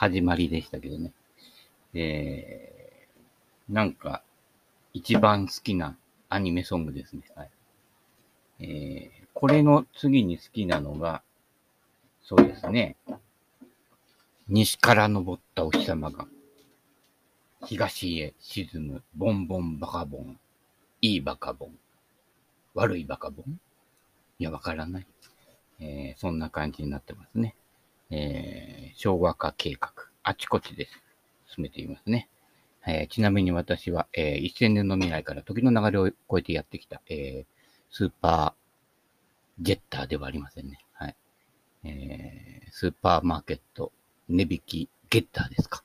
始まりでしたけどね。えー、なんか、一番好きなアニメソングですね。はい。えー、これの次に好きなのが、そうですね。西から昇ったお日様が、東へ沈む、ボンボンバカボン、いいバカボン、悪いバカボン？いや、わからない。えー、そんな感じになってますね。えー、昭和化計画、あちこちです。進めていますね。えー、ちなみに私は、えー、1000年の未来から時の流れを超えてやってきた、えー、スーパージェッターではありませんね。はい。えー、スーパーマーケット値引きゲッターですか。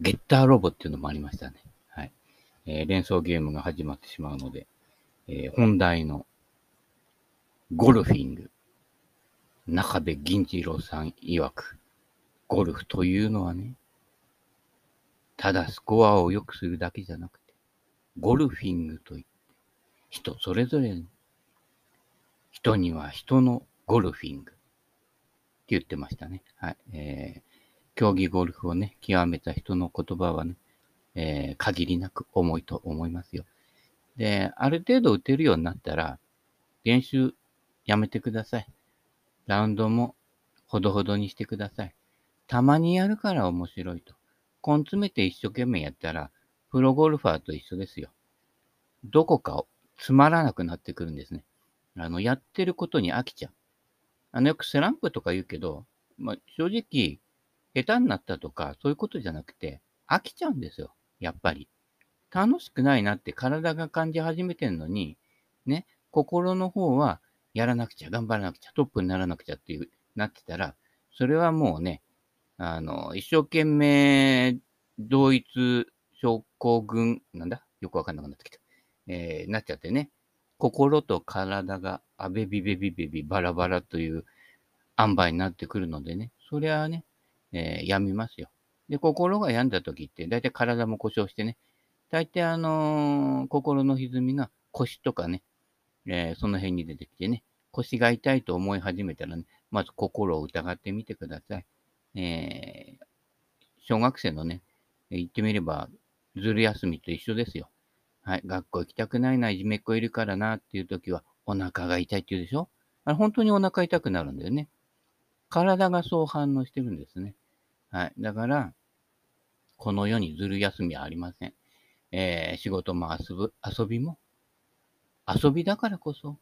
ゲッターロボっていうのもありましたね。はい。えー、連想ゲームが始まってしまうので、えー、本題のゴルフィング。中部銀次郎さん曰く、ゴルフというのはね、ただスコアを良くするだけじゃなくて、ゴルフィングといって、人それぞれ、人には人のゴルフィングって言ってましたね。はい。えー、競技ゴルフをね、極めた人の言葉はね、えー、限りなく重いと思いますよ。で、ある程度打てるようになったら、練習やめてください。ラウンドもほどほどにしてください。たまにやるから面白いと。根詰めて一生懸命やったら、プロゴルファーと一緒ですよ。どこかをつまらなくなってくるんですね。あの、やってることに飽きちゃう。あの、よくスランプとか言うけど、まあ、正直、下手になったとか、そういうことじゃなくて、飽きちゃうんですよ。やっぱり。楽しくないなって体が感じ始めてんのに、ね、心の方は、やらなくちゃ、頑張らなくちゃ、トップにならなくちゃっていう、なってたら、それはもうね、あの、一生懸命、同一症候群、なんだ？よくわかんなくなってきた。えー、なっちゃってね。心と体があべびべびべびバラバラという塩梅になってくるのでね。それはね、えー、やみますよ。で、心が病んだ時って、だいたい体も故障してね。大体あのー、心の歪みが腰とかね、えー、その辺に出てきてね、腰が痛いと思い始めたらね、まず心を疑ってみてください。えー、小学生のね、言ってみれば、ずる休みと一緒ですよ。はい、学校行きたくないな、いじめっ子いるからなっていう時は、お腹が痛いって言うでしょ？あれ本当にお腹痛くなるんだよね。体がそう反応してるんですね。はい。だから、この世にずる休みはありません。えー、仕事も遊ぶ、遊びも、遊びだからこそ、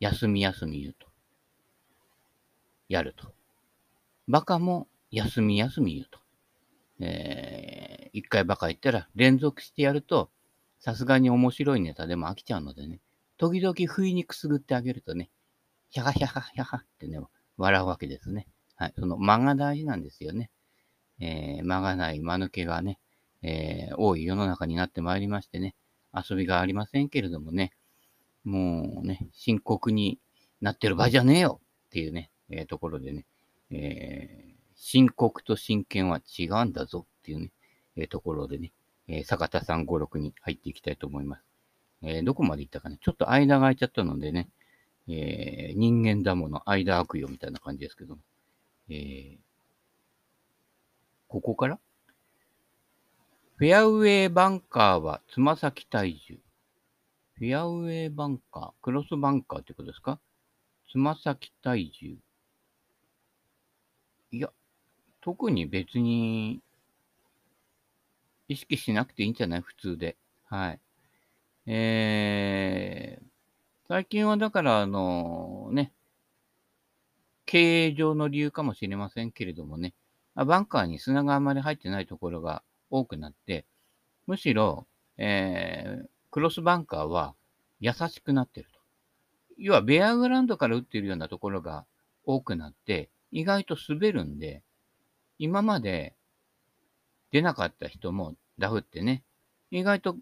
休み休み言うと。やると。バカも休み休み言うと。えー、一回バカ言ったら連続してやると、さすがに面白いネタでも飽きちゃうのでね、時々不意にくすぐってあげるとね、ヒャハヒャハヒャハってね、笑うわけですね。はい。その間が大事なんですよね。えー、間がない間抜けがね、えー、多い世の中になってまいりましてね、遊びがありませんけれどもね、もうね、深刻になってる場合じゃねえよっていうね、えー、ところでね、えー、深刻と真剣は違うんだぞっていうね、えー、ところでね、えー、坂田さん5、6に入っていきたいと思います。えー、どこまで行ったかね、ちょっと間が空いちゃったのでね、えー、人間だもの、間悪よみたいな感じですけども、えー、ここから？フェアウェイバンカーはつま先体重。フェアウェイバンカー、クロスバンカーってことですか？つま先体重。いや、特に別に意識しなくていいんじゃない？普通で。はい。えー、最近はだから、あのね、経営上の理由かもしれませんけれどもね、バンカーに砂があまり入ってないところが多くなって、むしろ、えー、クロスバンカーは優しくなってると。要はベアグラウンドから打ってるようなところが多くなって、意外と滑るんで、今まで出なかった人もダフってね、意外と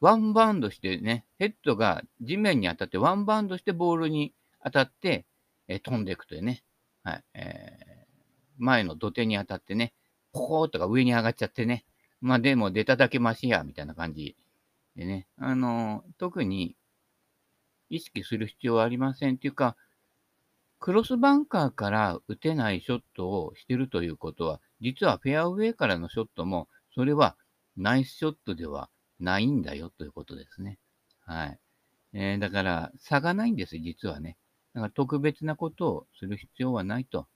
ワンバウンドしてね、ヘッドが地面に当たってワンバウンドしてボールに当たって、え、飛んでいくというね、はい、えー、前の土手に当たってね、ポコーとか上に上がっちゃってね、まあでも出ただけマシや、みたいな感じでね、あの、特に意識する必要はありませんっていうか、クロスバンカーから打てないショットをしてるということは、実はフェアウェイからのショットも、それはナイスショットではないんだよということですね。はい。えー、だから、差がないんです、実はね。だから特別なことをする必要はないと。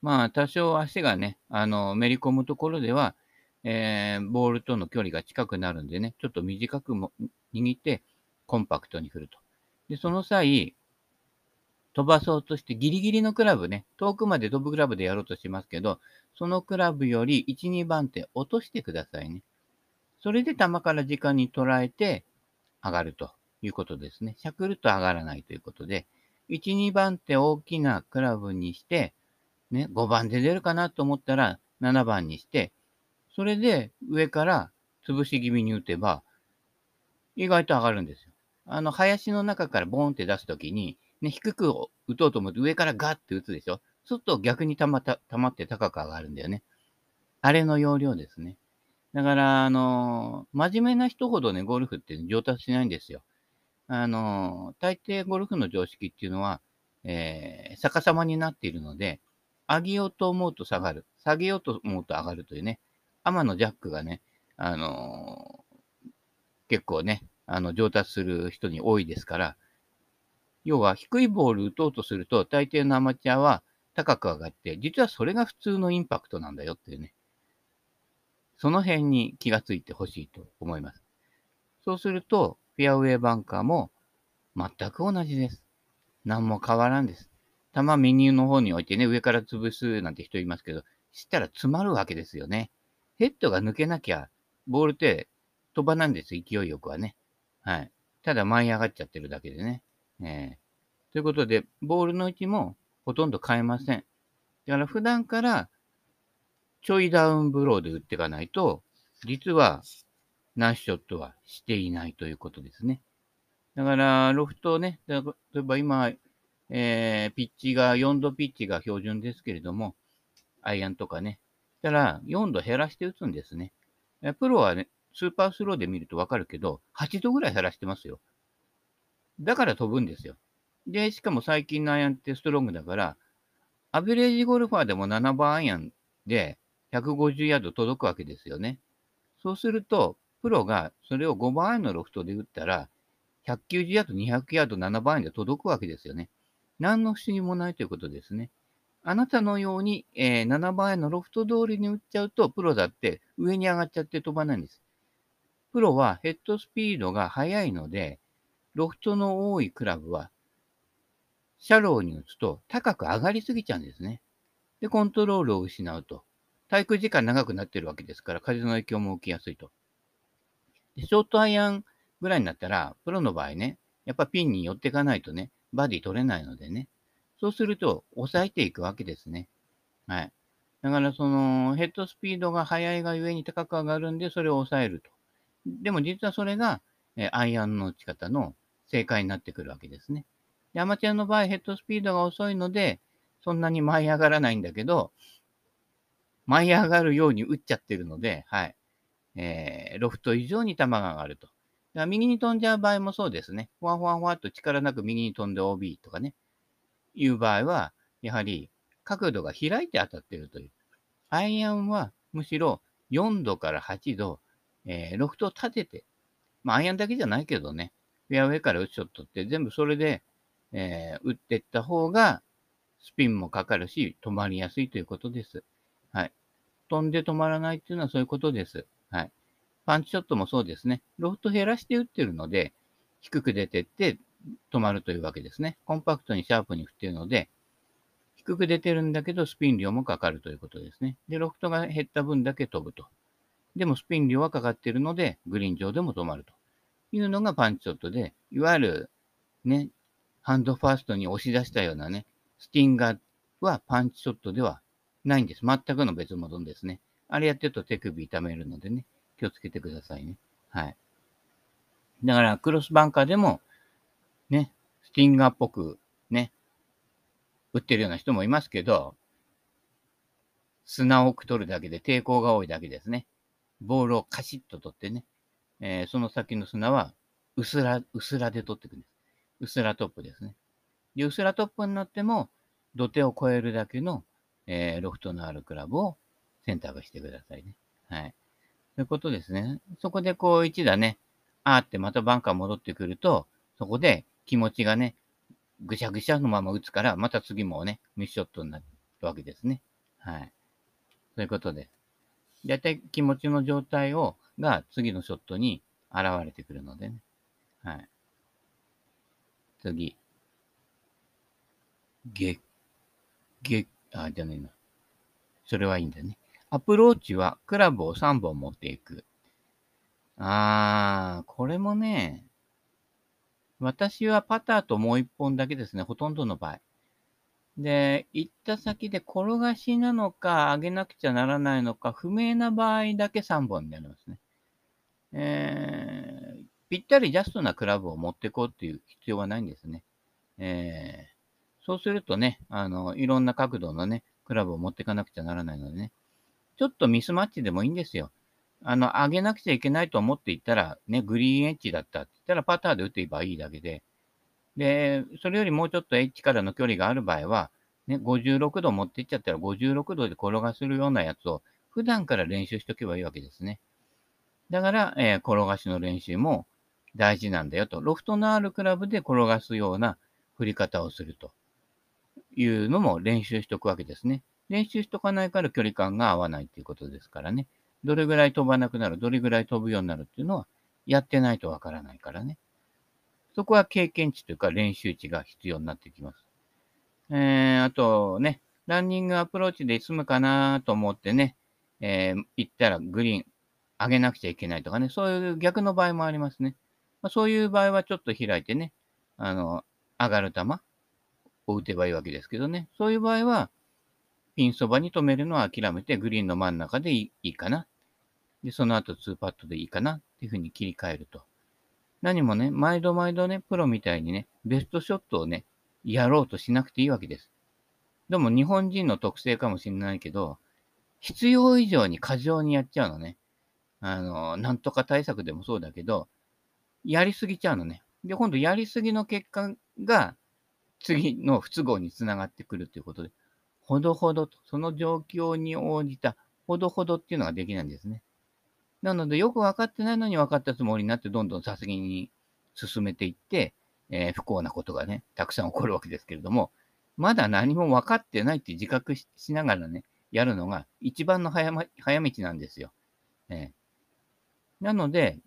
まあ、多少足がね、あの、めり込むところでは、えー、ボールとの距離が近くなるんでね、ちょっと短くも握ってコンパクトに振ると。で、その際、飛ばそうとしてギリギリのクラブね、遠くまで飛ぶクラブでやろうとしますけど、そのクラブより1、2番手落としてくださいね。それで球から時間に捉えて上がるということですね。しゃくると上がらないということで、1、2番手大きなクラブにして、ね、5番で出るかなと思ったら7番にして、それで上から潰し気味に打てば、意外と上がるんですよ。あの、林の中からボーンって出すときに、ね、低く打とうと思って上からガッて打つでしょそうすると逆に溜また、溜まって高く上がるんだよね。あれの要領ですね。だから、あの、真面目な人ほどね、ゴルフって上達しないんですよ。あの、大抵ゴルフの常識っていうのは、えー、逆さまになっているので、上げようと思うと下がる。下げようと思うと上がるというね。アマのジャックがね、あのー、結構ね、あの、上達する人に多いですから、要は低いボール打とうとすると、大抵のアマチュアは高く上がって、実はそれが普通のインパクトなんだよっていうね。その辺に気がついてほしいと思います。そうすると、フェアウェイバンカーも全く同じです。何も変わらんです。球右の方に置いてね、上から潰すなんて人いますけど、したら詰まるわけですよね。ヘッドが抜けなきゃ、ボールって飛ばなんです、勢いよくはね。はい。ただ舞い上がっちゃってるだけでね。えー、ということで、ボールの位置もほとんど変えません。だから普段からちょいダウンブローで打っていかないと、実はナイスショットはしていないということですね。だから、ロフトをね、例えば今、えー、ピッチが、4度ピッチが標準ですけれども、アイアンとかね、たら4度減らして打つんですね。プロはね、スーパースローで見るとわかるけど、8度ぐらい減らしてますよ。だから飛ぶんですよ。で、しかも最近のアイアンってストロングだから、アベレージゴルファーでも7番アイアンで150ヤード届くわけですよね。そうすると、プロがそれを5番アイアンのロフトで打ったら、190ヤード、200ヤード、7番アイアンで届くわけですよね。何の不思議もないということですね。あなたのように、えー、7番アイアンのロフト通りに打っちゃうと、プロだって上に上がっちゃって飛ばないんです。プロはヘッドスピードが速いので、ロフトの多いクラブは、シャローに打つと高く上がりすぎちゃうんですね。で、コントロールを失うと。滞空時間長くなってるわけですから、風の影響も受けやすいと。でショートアイアンぐらいになったら、プロの場合ね、やっぱピンに寄っていかないとね、バディ取れないのでね。そうすると、抑えていくわけですね。はい。だから、その、ヘッドスピードが速いがゆえに高く上がるんで、それを抑えると。でも実はそれが、えアイアンの打ち方の正解になってくるわけですね。で、アマチュアの場合、ヘッドスピードが遅いので、そんなに舞い上がらないんだけど、舞い上がるように打っちゃってるので、はい。えー、ロフト以上に球が上がると。だから右に飛んじゃう場合もそうですね。ふわふわふわっと力なく右に飛んで OB とかね。いう場合は、やはり角度が開いて当たってるという。アイアンはむしろ4度から8度、えー、ロフトを立てて、まあアイアンだけじゃないけどね、フェアウェイから打つショットって全部それで、えー、打っていった方がスピンもかかるし、止まりやすいということです。はい。飛んで止まらないっていうのはそういうことです。はい。パンチショットもそうですね。ロフト減らして打ってるので、低く出てって止まるというわけですね。コンパクトにシャープに振ってるので、低く出てるんだけど、スピン量もかかるということですね。で、ロフトが減った分だけ飛ぶと。でも、スピン量はかかってるので、グリーン上でも止まるというのがパンチショットで、いわゆる、ね、ハンドファーストに押し出したようなね、スティンガーはパンチショットではないんです。全くの別物ですね。あれやってると手首痛めるのでね、気をつけてくださいね。はい。だから、クロスバンカーでも、ね、スティンガーっぽく、ね、打ってるような人もいますけど、砂をく取るだけで抵抗が多いだけですね。ボールをカシッと取ってね、えー、その先の砂は薄ら、薄らで取っていくんです。薄らトップですね。で、薄らトップになっても、土手を越えるだけの、えー、ロフトのあるクラブを選択してくださいね。はい。ということですね。そこでこう一打ね、あーってまたバンカー戻ってくると、そこで気持ちがね、ぐしゃぐしゃのまま打つから、また次もね、ミスショットになるわけですね。はい。そういうことで。だいたい気持ちの状態を、が次のショットに現れてくるのでね。はい。次。げ、げ、あ、じゃねえな。それはいいんだね。アプローチはクラブを3本持っていく。あー、これもね、私はパターともう1本だけですね、ほとんどの場合。で、行った先で転がしなのか、上げなくちゃならないのか、不明な場合だけ3本になりますね。えー、ぴったりジャストなクラブを持っていこうっていう必要はないんですね。えー、そうするとね、あの、いろんな角度のね、クラブを持っていかなくちゃならないのでね、ちょっとミスマッチでもいいんですよ。あの、上げなくちゃいけないと思っていったら、ね、グリーンエッジだったって言ったらパターで打てばいいだけで、で、それよりもうちょっとエッジからの距離がある場合は、ね、56度持っていっちゃったら56度で転がするようなやつを普段から練習しとけばいいわけですね。だから、えー、転がしの練習も大事なんだよと。ロフトのあるクラブで転がすような振り方をするというのも練習しとくわけですね。練習しとかないから距離感が合わないっていうことですからね。どれぐらい飛ばなくなる、どれぐらい飛ぶようになるっていうのはやってないとわからないからね。そこは経験値というか練習値が必要になってきます。えー、あとね、ランニングアプローチで済むかなと思ってね、えー、行ったらグリーン上げなくちゃいけないとかね、そういう逆の場合もありますね。まあ、そういう場合はちょっと開いてね、あの、上がる球を打てばいいわけですけどね。そういう場合は、ピンそばに止めるのは諦めて、グリーンの真ん中でいいかな。で、その後2パットでいいかなっていうふうに切り替えると。何もね、毎度毎度ね、プロみたいにね、ベストショットをね、やろうとしなくていいわけです。でも日本人の特性かもしれないけど、必要以上に過剰にやっちゃうのね。あの、なんとか対策でもそうだけど、やりすぎちゃうのね。で、今度やりすぎの結果が次の不都合につながってくるということで、ほどほどと、その状況に応じたほどほどっていうのができないんですね。なので、よく分かってないのに分かったつもりになって、どんどんさすぎに進めていって、えー、不幸なことがね、たくさん起こるわけですけれども、まだ何も分かってないって自覚しながらね、やるのが一番の早,、ま、早道なんですよ。えー、なので、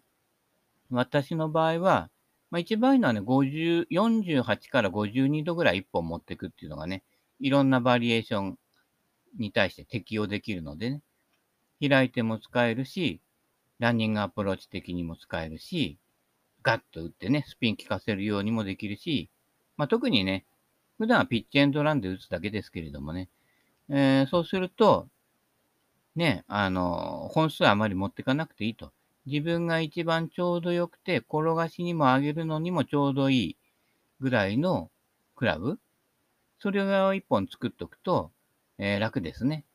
私の場合は、まあ、一番いいのはね、50、48から52度ぐらい1本持っていくっていうのがね、いろんなバリエーションに対して適用できるのでね、開いても使えるし、ランニングアプローチ的にも使えるし、ガッと打ってね、スピン効かせるようにもできるし、まあ、特にね、普段はピッチエンドランで打つだけですけれどもね、えー、そうすると、ね、あの、本数あまり持っていかなくていいと。自分が一番ちょうどよくて、転がしにも上げるのにもちょうどいいぐらいのクラブそれを一本作っとくと、えー、楽ですね。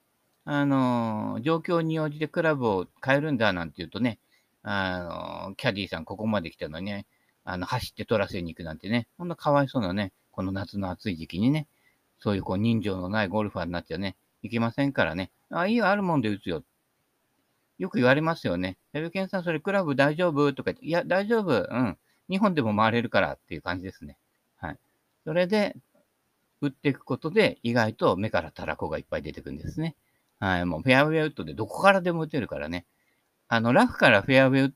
あの、状況に応じてクラブを変えるんだなんて言うとね、あの、キャディーさんここまで来たのにね、あの、走って取らせに行くなんてね、ほんとかわいそうなね、この夏の暑い時期にね、そういうこう人情のないゴルファーになっちゃね、いけませんからね。あ、いいよ、あるもんで打つよ。よく言われますよね。セルケンさん、それクラブ大丈夫？とか言って、いや、大丈夫。うん。日本でも回れるからっていう感じですね。はい。それで、打っていくことで、意外と目からたらこがいっぱい出てくるんですね。はい。もうフェアウェイウッドでどこからでも打てるからね。あの、ラフからフェアウェイ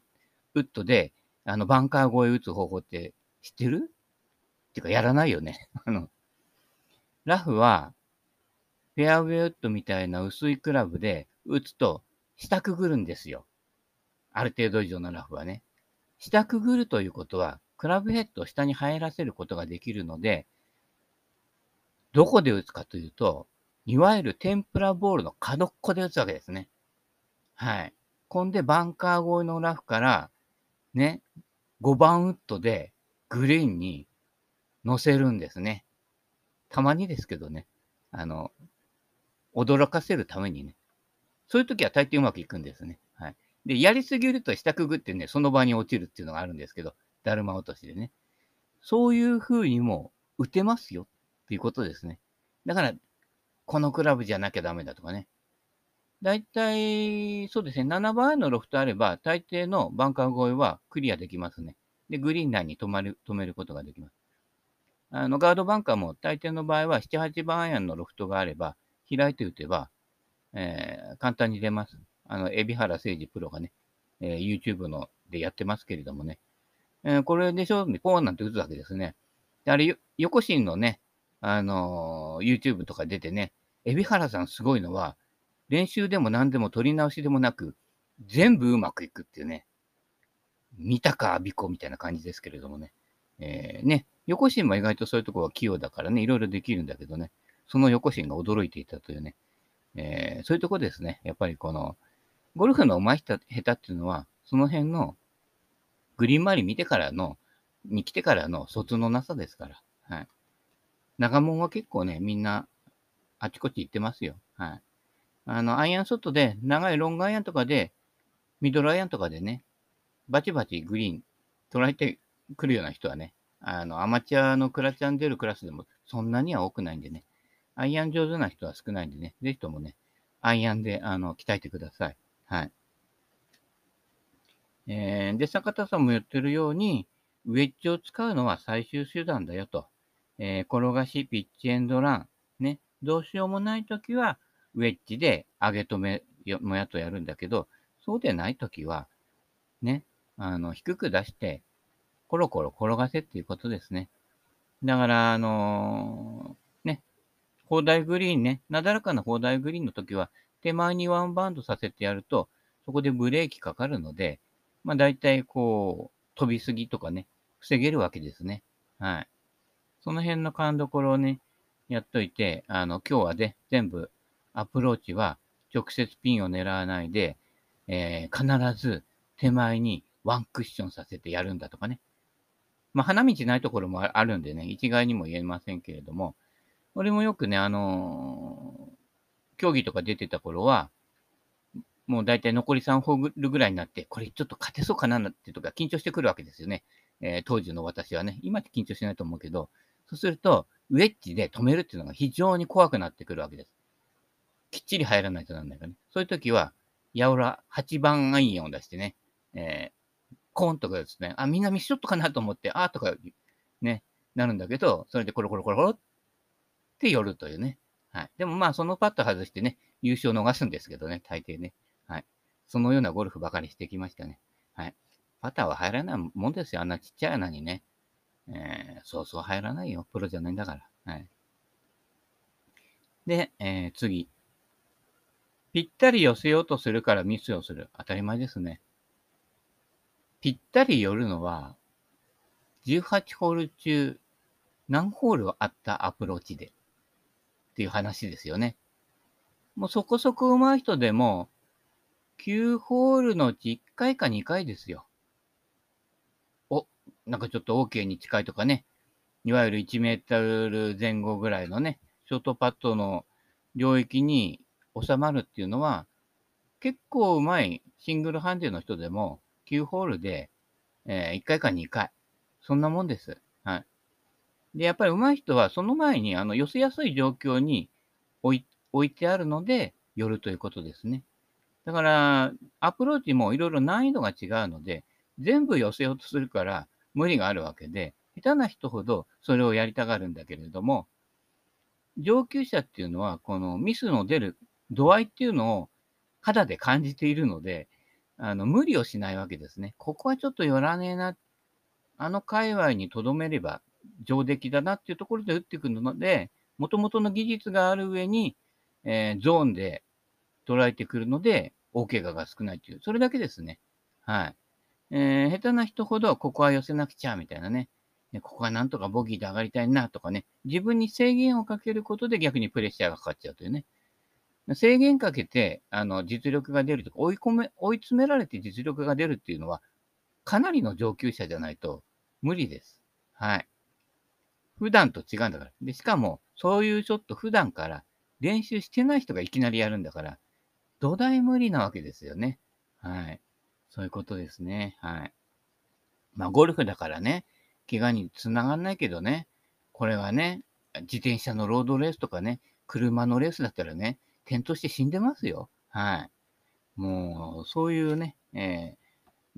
ウッドで、あの、バンカー越え打つ方法って知ってる？っていうか、やらないよね。あの、ラフは、フェアウェイウッドみたいな薄いクラブで打つと、下くぐるんですよ。ある程度以上のラフはね。下くぐるということは、クラブヘッドを下に入らせることができるので、どこで打つかというと、いわゆる天ぷらボールの角っこで打つわけですね。はい。こんで、バンカー越えのラフから、ね、5番ウッドでグリーンに乗せるんですね。たまにですけどね。あの、驚かせるためにね。そういう時は大抵うまくいくんですね。はい。で、やりすぎると下くぐってね、その場に落ちるっていうのがあるんですけど、だるま落としでね。そういう風にも打てますよっていうことですね。だから、このクラブじゃなきゃダメだとかね。だいたい、そうですね、7番のロフトあれば、大抵のバンカー越えはクリアできますね。で、グリーン内に止まる、止めることができます。あの、ガードバンカーも大抵の場合は、7、8番アイアンのロフトがあれば、開いて打てば、えー、簡単に出ます。あの、海老原誠二プロがね、えー、YouTube のでやってますけれどもね。えー、これでしょ、ポーンなんて打つわけですね。であれ、横芯のね、あのー、YouTube とか出てね、海老原さんすごいのは、練習でも何でも取り直しでもなく、全部うまくいくっていうね、見たか、アビコみたいな感じですけれどもね。えー、ね、横心も意外とそういうところは器用だからね、いろいろできるんだけどね、その横心が驚いていたというね、えー、そういうとこですね。やっぱりこの、ゴルフの上手い下手っていうのは、その辺のグリーン周り見てからの、に来てからの卒のなさですから。はい。長門は結構ね、みんな、あちこち行ってますよ。はい。あの、アイアンショットで、長いロングアイアンとかで、ミドルアイアンとかでね、バチバチグリーン捉えてくるような人はね、あの、アマチュアのクラチャン出るクラスでもそんなには多くないんでね、アイアン上手な人は少ないんでね、ぜひともね、アイアンで、あの、鍛えてください。はい。えー、で、坂田さんも言ってるように、ウェッジを使うのは最終手段だよと。えー、転がし、ピッチエンドラン。ね。どうしようもないときは、ウェッジで上げ止めもやっとやるんだけど、そうでないときは、ね、あの、低く出して、コロコロ転がせっていうことですね。だから、あのー、ね、砲台グリーンね、なだらかな砲台グリーンの時は、手前にワンバウンドさせてやると、そこでブレーキかかるので、まあ大体こう、飛びすぎとかね、防げるわけですね。はい。その辺の勘どころをね、やっといて、あの、今日はね、全部アプローチは直接ピンを狙わないで、えー、必ず手前にワンクッションさせてやるんだとかね。まあ、花道ないところもあるんでね、一概にも言えませんけれども、俺もよくね、あのー、競技とか出てた頃は、もう大体残り3ホールぐらいになって、これちょっと勝てそうかなってとか緊張してくるわけですよね。えー、当時の私はね。今って緊張しないと思うけど、そうすると、ウェッジで止めるっていうのが非常に怖くなってくるわけです。きっちり入らないとなんないからね。そういう時は、やおら8番アイアンを出してね、えー、コーンとかですね、あ、みんなミスショットかなと思って、あーとか、ね、なるんだけど、それでコロコロコロコロって寄るというね。はい。でもまあ、そのパット外してね、優勝を逃すんですけどね、大抵ね。はい。そのようなゴルフばかりしてきましたね。はい。パターは入らないもんですよ。あんなちっちゃい穴にね。えー、そうそう入らないよ。プロじゃないんだから。はい。で、えー、次。ぴったり寄せようとするからミスをする。当たり前ですね。ぴったり寄るのは、18ホール中、何ホールあったアプローチで？っていう話ですよね。もうそこそこ上手い人でも、9ホールのうち1回か2回ですよ。なんかちょっと OK に近いとかね。いわゆる1メートル前後ぐらいのね、ショートパットの領域に収まるっていうのは、結構うまいシングルハンデの人でも、9ホールで、えー、1回か2回。そんなもんです。はい。で、やっぱり上手い人は、その前に、あの、寄せやすい状況に置い置いてあるので、寄るということですね。だから、アプローチもいろいろ難易度が違うので、全部寄せようとするから無理があるわけで、下手な人ほどそれをやりたがるんだけれども、上級者っていうのは、このミスの出る度合いっていうのを肌で感じているので、あの、無理をしないわけですね。ここはちょっと寄らねえな。あの界隈に留めれば上出来だなっていうところで打ってくるので、元々の技術がある上に、えー、ゾーンで捉えてくるので、大怪我が少ないという、それだけですね。はい。えー、下手な人ほど、ここは寄せなくちゃ、みたいなね。ここはなんとかボギーで上がりたいな、とかね。自分に制限をかけることで逆にプレッシャーがかかっちゃうというね。制限かけて、あの、実力が出るとか、追い込め、追い詰められて実力が出るっていうのは、かなりの上級者じゃないと無理です。はい。普段と違うんだから。で、しかも、そういうショット普段から練習してない人がいきなりやるんだから、土台無理なわけですよね。はい。そういうことですね。はい。まあ、ゴルフだからね、怪我につながんないけどね、これはね、自転車のロードレースとかね、車のレースだったらね、転倒して死んでますよ。はい。もう、そういうね、え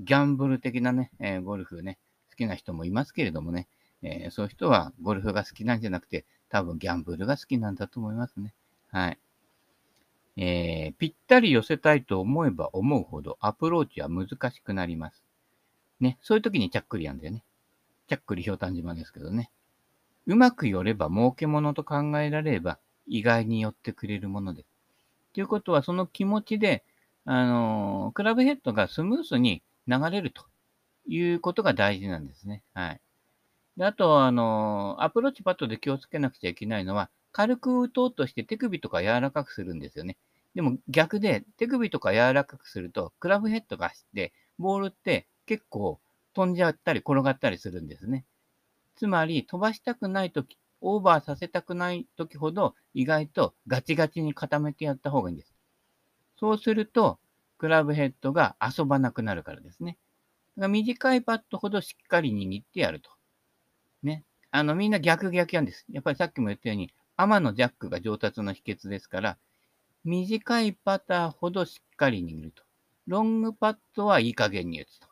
ー、ギャンブル的なね、えー、ゴルフね、好きな人もいますけれどもね、えー、そういう人はゴルフが好きなんじゃなくて、多分ギャンブルが好きなんだと思いますね。はい。えー、ぴったり寄せたいと思えば思うほどアプローチは難しくなります。ね、そういう時にちゃっくりやんだよね。ちゃっくりひょうたん島ですけどね。うまく寄れば儲け物と考えられれば意外に寄ってくれるものです。ということは、その気持ちで、あのー、クラブヘッドがスムースに流れるということが大事なんですね。はい。であと、あのー、アプローチパットで気をつけなくちゃいけないのは、軽く打とうとして手首とか柔らかくするんですよね。でも逆で手首とか柔らかくすると、クラブヘッドが走って、ボールって結構飛んじゃったり転がったりするんですね。つまり、飛ばしたくないとき、オーバーさせたくないときほど、意外とガチガチに固めてやった方がいいんです。そうすると、クラブヘッドが遊ばなくなるからですね。短いパットほどしっかり握ってやると。ね。あの、みんな逆逆やんです。やっぱりさっきも言ったように、アマのジャックが上達の秘訣ですから、短いパターほどしっかり握ると。ロングパットはいい加減に打つと。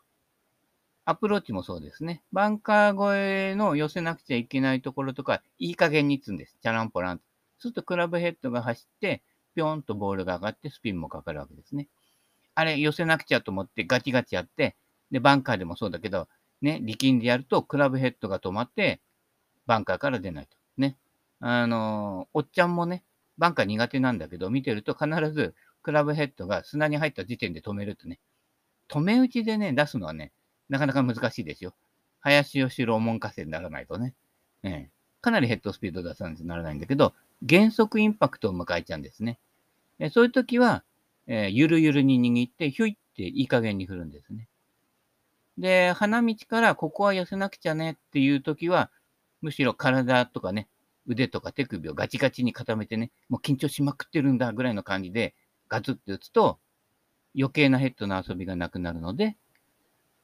アプローチもそうですね。バンカー越えの寄せなくちゃいけないところとか、いい加減に打つんです。チャランポランと。そうするとクラブヘッドが走って、ぴょんとボールが上がってスピンもかかるわけですね。あれ、寄せなくちゃと思ってガチガチやって、で、バンカーでもそうだけど、ね、力んでやるとクラブヘッドが止まって、バンカーから出ないと。ね。あの、おっちゃんもね、バンカー苦手なんだけど、見てると必ずクラブヘッドが砂に入った時点で止めるとね、止め打ちでね、出すのはね、なかなか難しいですよ。林吉郎門下生にならないとね、えかなりヘッドスピード出さないとならないんだけど、減速インパクトを迎えちゃうんですね。えそういう時は、えー、ゆるゆるに握って、ひょいっていい加減に振るんですね。で、花道からここは寄せなくちゃねっていう時は、むしろ体とかね、腕とか手首をガチガチに固めてね、もう緊張しまくってるんだぐらいの感じでガツって打つと、余計なヘッドの遊びがなくなるので、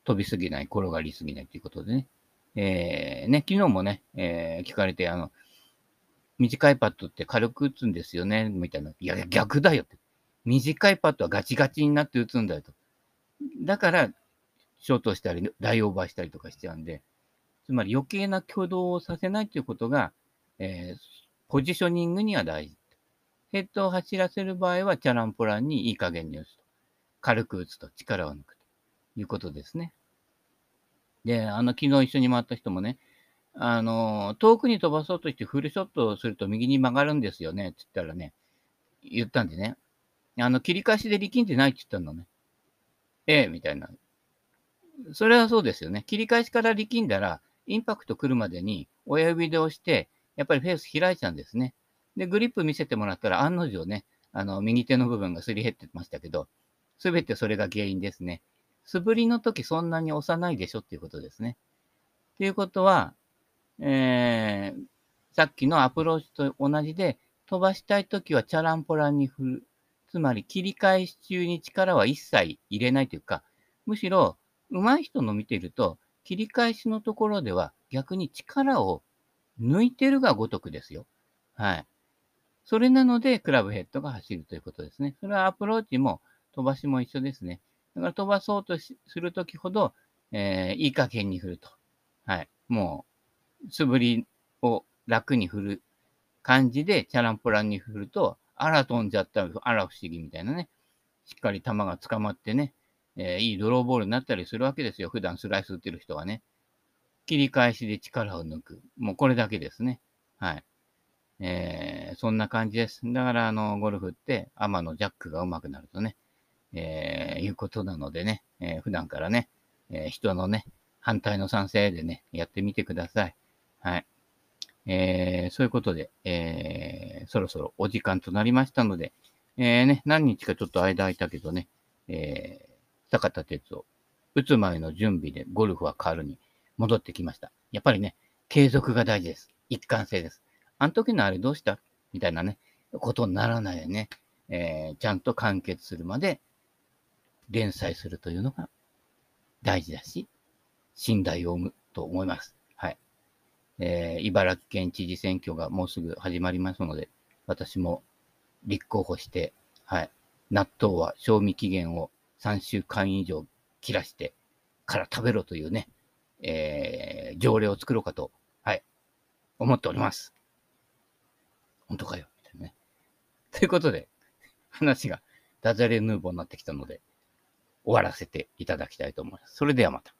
飛びすぎない、転がりすぎないということでね。えー、ね、昨日もね、えー、聞かれて、あの、短いパットって軽く打つんですよね、みたいな。いや、逆だよって。短いパットはガチガチになって打つんだよと。だから、ショートしたり、大オーバーしたりとかしちゃうんで、つまり余計な挙動をさせないということが、えー、ポジショニングには大事。ヘッドを走らせる場合は、チャランポランにいい加減に打つと。軽く打つと力を抜くということですね。で、あの、昨日一緒に回った人もね、あの、遠くに飛ばそうとしてフルショットをすると右に曲がるんですよね、って言ったらね、言ったんでね、あの、切り返しで力んでないって言ったのね。ええ、みたいな。それはそうですよね。切り返しから力んだら、インパクト来るまでに親指で押して、やっぱりフェース開いちゃうんですね。で、グリップ見せてもらったら案の定ね、あの、右手の部分がすり減ってましたけど、すべてそれが原因ですね。素振りの時そんなに押さないでしょっていうことですね。ということは、えー、さっきのアプローチと同じで、飛ばしたい時はチャランポランに振る。つまり切り返し中に力は一切入れないというか、むしろ上手い人の見てると、切り返しのところでは逆に力を抜いてるがごとくですよ。はい。それなので、クラブヘッドが走るということですね。それはアプローチも飛ばしも一緒ですね。だから飛ばそうとするときほど、えー、いい加減に振ると。はい。もう、素振りを楽に振る感じで、チャランポランに振ると、あら飛んじゃった、あら不思議みたいなね。しっかり球が捕まってね、えー、いいドローボールになったりするわけですよ。普段スライス打ってる人はね。切り返しで力を抜く。もうこれだけですね。はい。えー、そんな感じです。だから、あの、ゴルフって、アマのジャックが上手くなるとね、えー、いうことなのでね、えー、普段からね、えー人のね、反対の賛成でね、やってみてください。はい。えー、そういうことで、えー、そろそろお時間となりましたので、えー、ね、何日かちょっと間空いたけどね、えー、坂田哲夫、打つ前の準備でゴルフは変わるに戻ってきました。やっぱりね、継続が大事です。一貫性です。あの時のあれどうした？みたいなね、ことにならないでね、えー、ちゃんと完結するまで連載するというのが大事だし、信頼を生むと思います。はい。えー、茨城県知事選挙がもうすぐ始まりますので、私も立候補して、はい。納豆は賞味期限を3週間以上切らしてから食べろというね、えー、条例を作ろうかと、はい、思っております。本当かよ、みたいなね。ということで、話がダジャレヌーボーになってきたので、終わらせていただきたいと思います。それではまた。